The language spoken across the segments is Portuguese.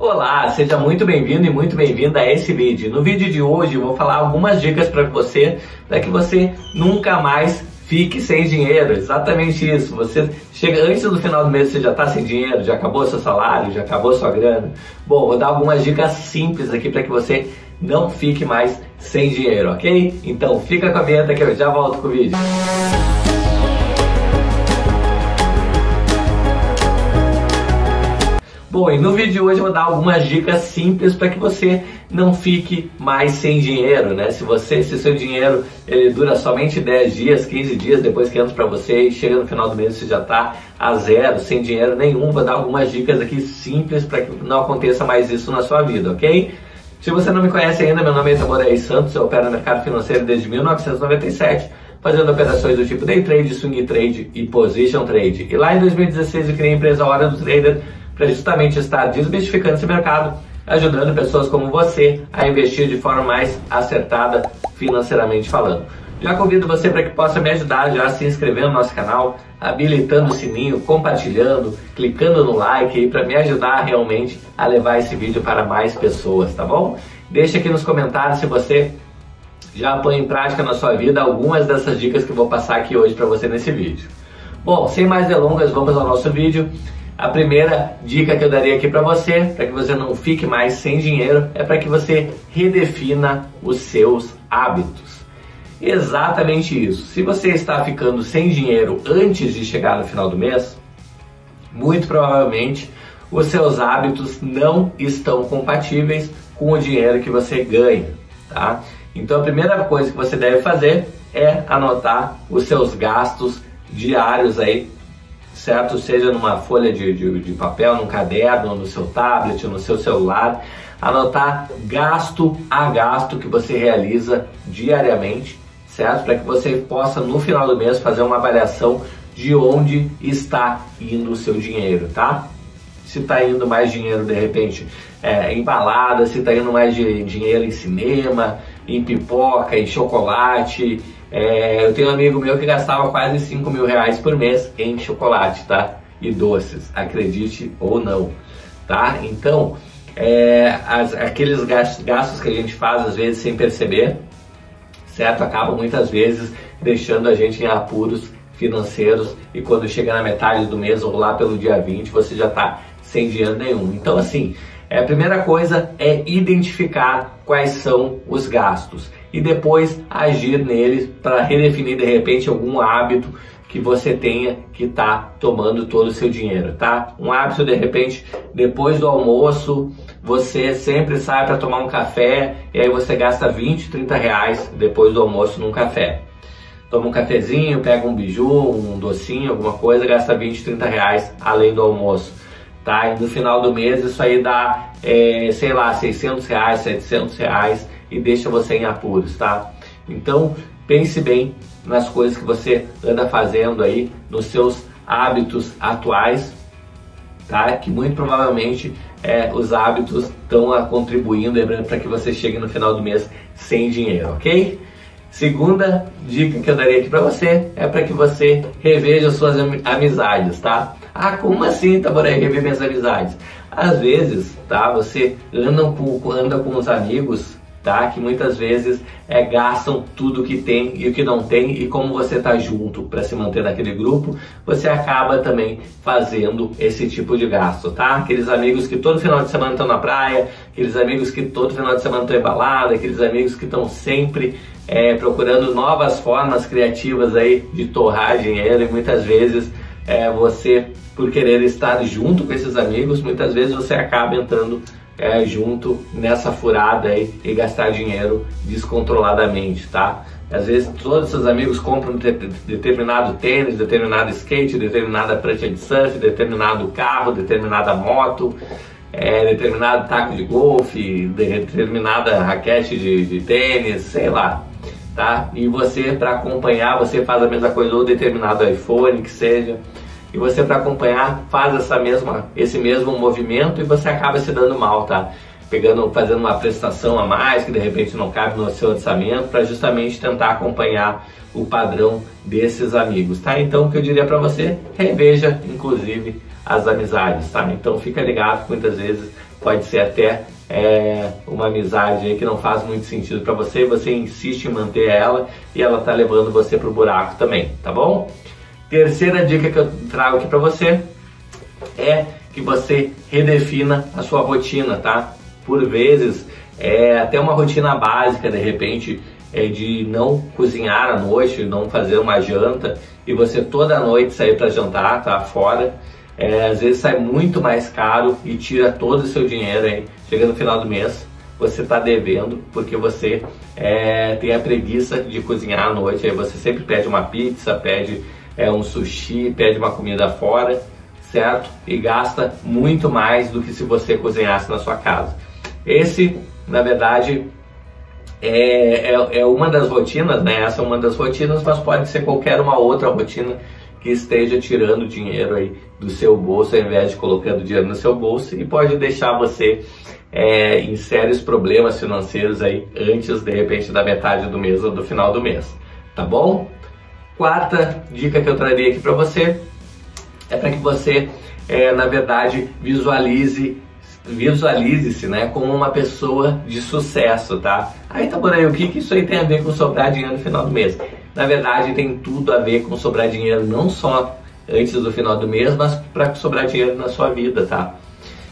Olá, seja muito bem-vindo e muito bem-vinda a esse vídeo. No vídeo de hoje eu vou falar algumas dicas para você, para que você nunca mais fique sem dinheiro. Exatamente isso. Você chega antes do final do mês, você já está sem dinheiro, já acabou seu salário, já acabou sua grana. Bom, vou dar algumas dicas simples aqui para que você não fique mais sem dinheiro, ok? Então fica com a vinheta que eu já volto com o vídeo. Bom, e no vídeo de hoje eu vou dar algumas dicas simples para que você não fique mais sem dinheiro, né? Se você, se seu dinheiro ele dura somente 10 dias, 15 dias depois que entra para você e chega no final do mês você já está a zero, sem dinheiro nenhum, vou dar algumas dicas aqui simples para que não aconteça mais isso na sua vida, ok? Se você não me conhece ainda, meu nome é Itaborei Santos, eu opero no mercado financeiro desde 1997, fazendo operações do tipo day trade, swing trade e position trade. E lá em 2016 eu criei a empresa Hora do Trader para justamente estar desmistificando esse mercado, ajudando pessoas como você a investir de forma mais acertada financeiramente falando. Já convido você para que possa me ajudar já se inscrevendo no nosso canal, habilitando o sininho, compartilhando, clicando no like aí para me ajudar realmente a levar esse vídeo para mais pessoas, tá bom? Deixa aqui nos comentários se você já põe em prática na sua vida algumas dessas dicas que eu vou passar aqui hoje para você nesse vídeo. Bom, sem mais delongas, vamos ao nosso vídeo. A primeira dica que eu daria aqui para você, para que você não fique mais sem dinheiro, é para que você redefina os seus hábitos. Exatamente isso. Se você está ficando sem dinheiro antes de chegar no final do mês, muito provavelmente os seus hábitos não estão compatíveis com o dinheiro que você ganha, tá? Então a primeira coisa que você deve fazer é anotar os seus gastos diários aí certo? Seja numa folha de, de, de papel, num caderno, no seu tablet, no seu celular, anotar gasto a gasto que você realiza diariamente, certo? Para que você possa no final do mês fazer uma avaliação de onde está indo o seu dinheiro, tá? Se está indo mais dinheiro de repente é, em balada, se está indo mais de, dinheiro em cinema, em pipoca, em chocolate, é, eu tenho um amigo meu que gastava quase 5 mil reais por mês em chocolate, tá? E doces, acredite ou não, tá? Então, é, as, aqueles gastos que a gente faz às vezes sem perceber, certo? Acabam muitas vezes deixando a gente em apuros financeiros e quando chega na metade do mês ou lá pelo dia 20 você já está sem dinheiro nenhum. Então, assim, é, a primeira coisa é identificar quais são os gastos e depois agir neles para redefinir de repente algum hábito que você tenha que está tomando todo o seu dinheiro, tá? Um hábito de repente depois do almoço você sempre sai para tomar um café e aí você gasta 20, 30 reais depois do almoço num café. Toma um cafezinho, pega um biju, um docinho, alguma coisa, gasta 20, 30 reais além do almoço tá? E no final do mês isso aí dá, é, sei lá, 600 reais, 700 reais e deixa você em apuros, tá? Então pense bem nas coisas que você anda fazendo aí, nos seus hábitos atuais, tá? Que muito provavelmente é, os hábitos estão contribuindo para que você chegue no final do mês sem dinheiro, ok? Segunda dica que eu daria aqui para você é para que você reveja suas amizades, tá? Ah, como assim, Taboré, rever minhas amizades? Às vezes, tá, você anda com, anda com os amigos, tá, que muitas vezes é, gastam tudo que tem e o que não tem, e como você tá junto para se manter naquele grupo, você acaba também fazendo esse tipo de gasto, tá? Aqueles amigos que todo final de semana estão na praia, aqueles amigos que todo final de semana estão em balada, aqueles amigos que estão sempre é, procurando novas formas criativas aí de torrar dinheiro e muitas vezes é, você, por querer estar junto com esses amigos, muitas vezes você acaba entrando é, junto nessa furada aí e gastar dinheiro descontroladamente, tá? Às vezes todos os seus amigos compram determinado tênis, determinado skate, determinada prancha de surf, determinado carro, determinada moto, é, determinado taco de golfe, determinada raquete de, de tênis, sei lá tá? E você para acompanhar, você faz a mesma coisa ou determinado iPhone que seja, e você para acompanhar faz essa mesma esse mesmo movimento e você acaba se dando mal, tá? Pegando, fazendo uma prestação a mais que de repente não cabe no seu orçamento para justamente tentar acompanhar o padrão desses amigos, tá? Então o que eu diria para você, reveja inclusive as amizades, tá? Então fica ligado muitas vezes pode ser até é, uma amizade que não faz muito sentido para você, você insiste em manter ela e ela tá levando você pro buraco também, tá bom? Terceira dica que eu trago aqui para você é que você redefina a sua rotina, tá? Por vezes, é até uma rotina básica, de repente, é de não cozinhar à noite, não fazer uma janta e você toda noite sair para jantar, tá fora, é, às vezes sai muito mais caro e tira todo o seu dinheiro aí. Chega no final do mês, você está devendo porque você é, tem a preguiça de cozinhar à noite. Aí você sempre pede uma pizza, pede é, um sushi, pede uma comida fora, certo? E gasta muito mais do que se você cozinhasse na sua casa. Esse, na verdade, é, é, é, uma das rotinas, né? Essa é uma das rotinas, mas pode ser qualquer uma outra rotina que esteja tirando dinheiro aí do seu bolso ao invés de colocando dinheiro no seu bolso e pode deixar você é, em sérios problemas financeiros aí antes de repente da metade do mês ou do final do mês, tá bom? Quarta dica que eu traria aqui para você é para que você, é, na verdade, visualize visualize-se né, como uma pessoa de sucesso, tá? Aí tá por aí, o que, que isso aí tem a ver com sobrar dinheiro no final do mês? Na verdade, tem tudo a ver com sobrar dinheiro não só antes do final do mês, mas para sobrar dinheiro na sua vida, tá?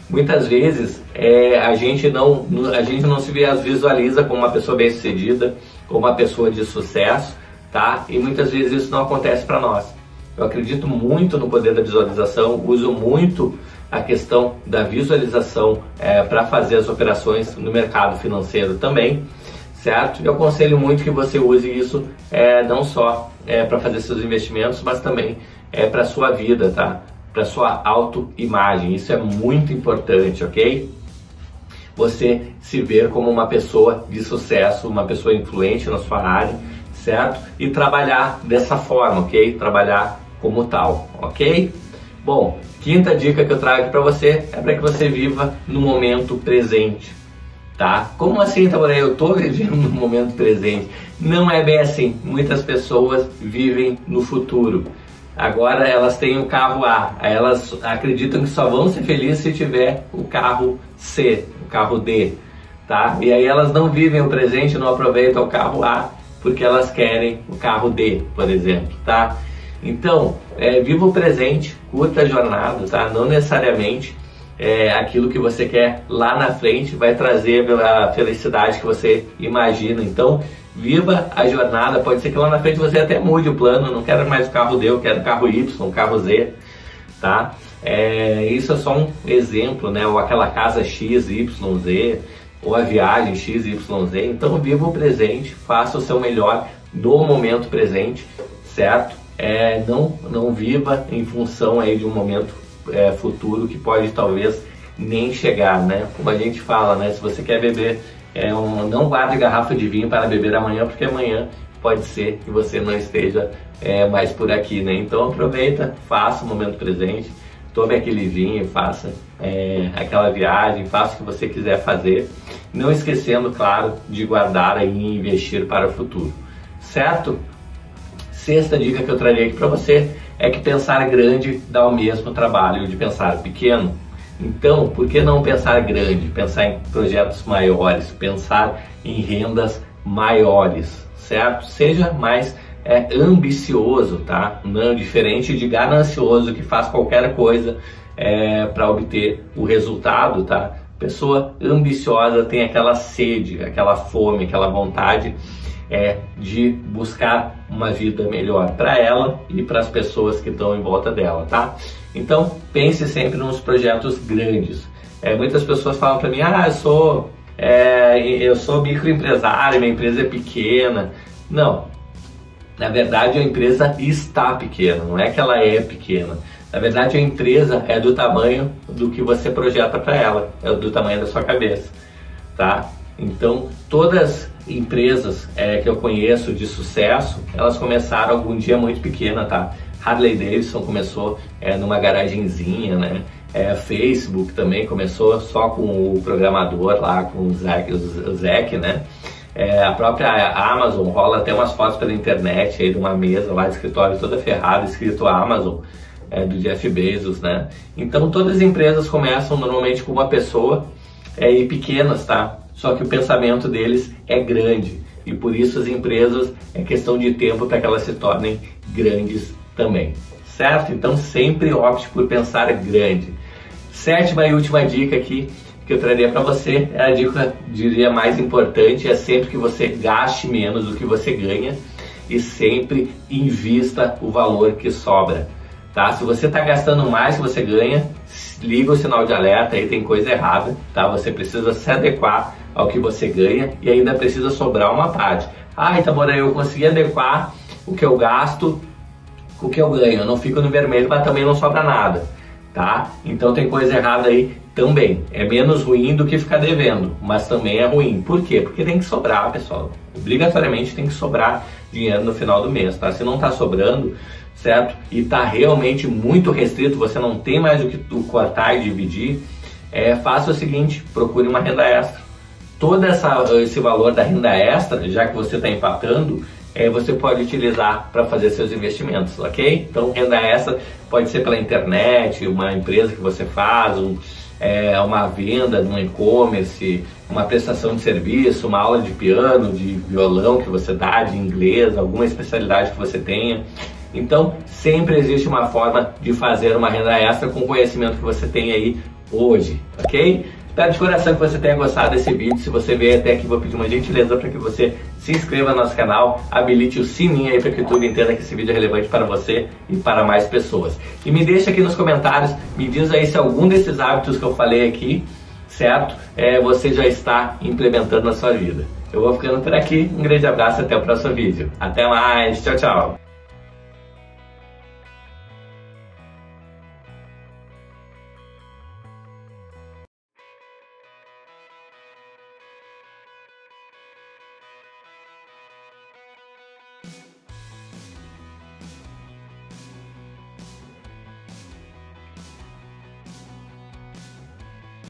Muitas vezes é, a, gente não, a gente não se visualiza como uma pessoa bem sucedida, como uma pessoa de sucesso, tá? E muitas vezes isso não acontece para nós. Eu acredito muito no poder da visualização, uso muito a questão da visualização é, para fazer as operações no mercado financeiro também, certo? Eu aconselho muito que você use isso é, não só é, para fazer seus investimentos, mas também é, para sua vida, tá? Para sua autoimagem. Isso é muito importante, ok? Você se ver como uma pessoa de sucesso, uma pessoa influente na sua área, certo? E trabalhar dessa forma, ok? Trabalhar como tal, ok? Bom, quinta dica que eu trago para você é para que você viva no momento presente, tá? Como assim, Taboré? Eu tô vivendo no momento presente. Não é bem assim. Muitas pessoas vivem no futuro. Agora elas têm o carro A, elas acreditam que só vão ser felizes se tiver o carro C, o carro D, tá? E aí elas não vivem o presente, não aproveitam o carro A porque elas querem o carro D, por exemplo, tá? Então, é, viva o presente, curta a jornada, tá? Não necessariamente é, aquilo que você quer lá na frente vai trazer a felicidade que você imagina. Então, viva a jornada. Pode ser que lá na frente você até mude o plano. Não quero mais o carro D, eu quero o carro Y, o carro Z, tá? É, isso é só um exemplo, né? Ou aquela casa X, Y, Z, ou a viagem X, Y, Z. Então, viva o presente, faça o seu melhor no momento presente, certo? é, não, não viva em função aí de um momento é, futuro que pode talvez nem chegar, né? Como a gente fala, né? Se você quer beber, é um, não guarde garrafa de vinho para beber amanhã, porque amanhã pode ser que você não esteja é, mais por aqui, né? Então aproveita, faça o momento presente, tome aquele vinho, faça é, aquela viagem, faça o que você quiser fazer, não esquecendo, claro, de guardar e investir para o futuro, certo? Sexta dica que eu traria aqui para você é que pensar grande dá o mesmo trabalho de pensar pequeno. Então, por que não pensar grande? Pensar em projetos maiores, pensar em rendas maiores, certo? Seja mais é, ambicioso, tá? Não diferente de ganancioso que faz qualquer coisa é, para obter o resultado, tá? Pessoa ambiciosa tem aquela sede, aquela fome, aquela vontade é de buscar uma vida melhor para ela e para as pessoas que estão em volta dela, tá? Então pense sempre nos projetos grandes. É, muitas pessoas falam para mim, ah, eu sou é, eu sou microempresário, minha empresa é pequena. Não, na verdade a empresa está pequena, não é que ela é pequena. Na verdade a empresa é do tamanho do que você projeta para ela, é do tamanho da sua cabeça, tá? Então todas empresas é, que eu conheço de sucesso, elas começaram algum dia muito pequena, tá? Harley Davidson começou é, numa garagenzinha, né? É, Facebook também começou só com o programador lá, com o Zack, o Zack né? É, a própria Amazon rola até umas fotos pela internet aí de uma mesa lá de escritório toda ferrada, escrito Amazon, é, do Jeff Bezos, né? Então todas as empresas começam normalmente com uma pessoa é, e pequenas, tá? Só que o pensamento deles é grande e por isso as empresas é questão de tempo para que elas se tornem grandes também, certo? Então sempre opte por pensar grande. Sétima e última dica aqui que eu traria para você é a dica, diria, mais importante, é sempre que você gaste menos do que você ganha e sempre invista o valor que sobra. Tá? Se você está gastando mais que você ganha, liga o sinal de alerta, aí tem coisa errada, tá? Você precisa se adequar ao que você ganha e ainda precisa sobrar uma parte. Ah, então eu consegui adequar o que eu gasto com o que eu ganho. Eu não fico no vermelho, mas também não sobra nada, tá? Então tem coisa errada aí também. É menos ruim do que ficar devendo, mas também é ruim. Por quê? Porque tem que sobrar, pessoal. Obrigatoriamente tem que sobrar dinheiro no final do mês, tá? Se não tá sobrando, certo? E tá realmente muito restrito, você não tem mais o que cortar e dividir, é, faça o seguinte, procure uma renda extra todo essa, esse valor da renda extra, já que você está empatando, é, você pode utilizar para fazer seus investimentos, ok? Então, renda extra pode ser pela internet, uma empresa que você faz, um, é, uma venda um e-commerce, uma prestação de serviço, uma aula de piano, de violão que você dá, de inglês, alguma especialidade que você tenha. Então, sempre existe uma forma de fazer uma renda extra com o conhecimento que você tem aí hoje, ok? Espero de coração que você tenha gostado desse vídeo. Se você veio até aqui, vou pedir uma gentileza para que você se inscreva no nosso canal, habilite o sininho aí para que tudo entenda que esse vídeo é relevante para você e para mais pessoas. E me deixa aqui nos comentários, me diz aí se algum desses hábitos que eu falei aqui, certo? É, você já está implementando na sua vida. Eu vou ficando por aqui, um grande abraço até o próximo vídeo. Até mais, tchau, tchau!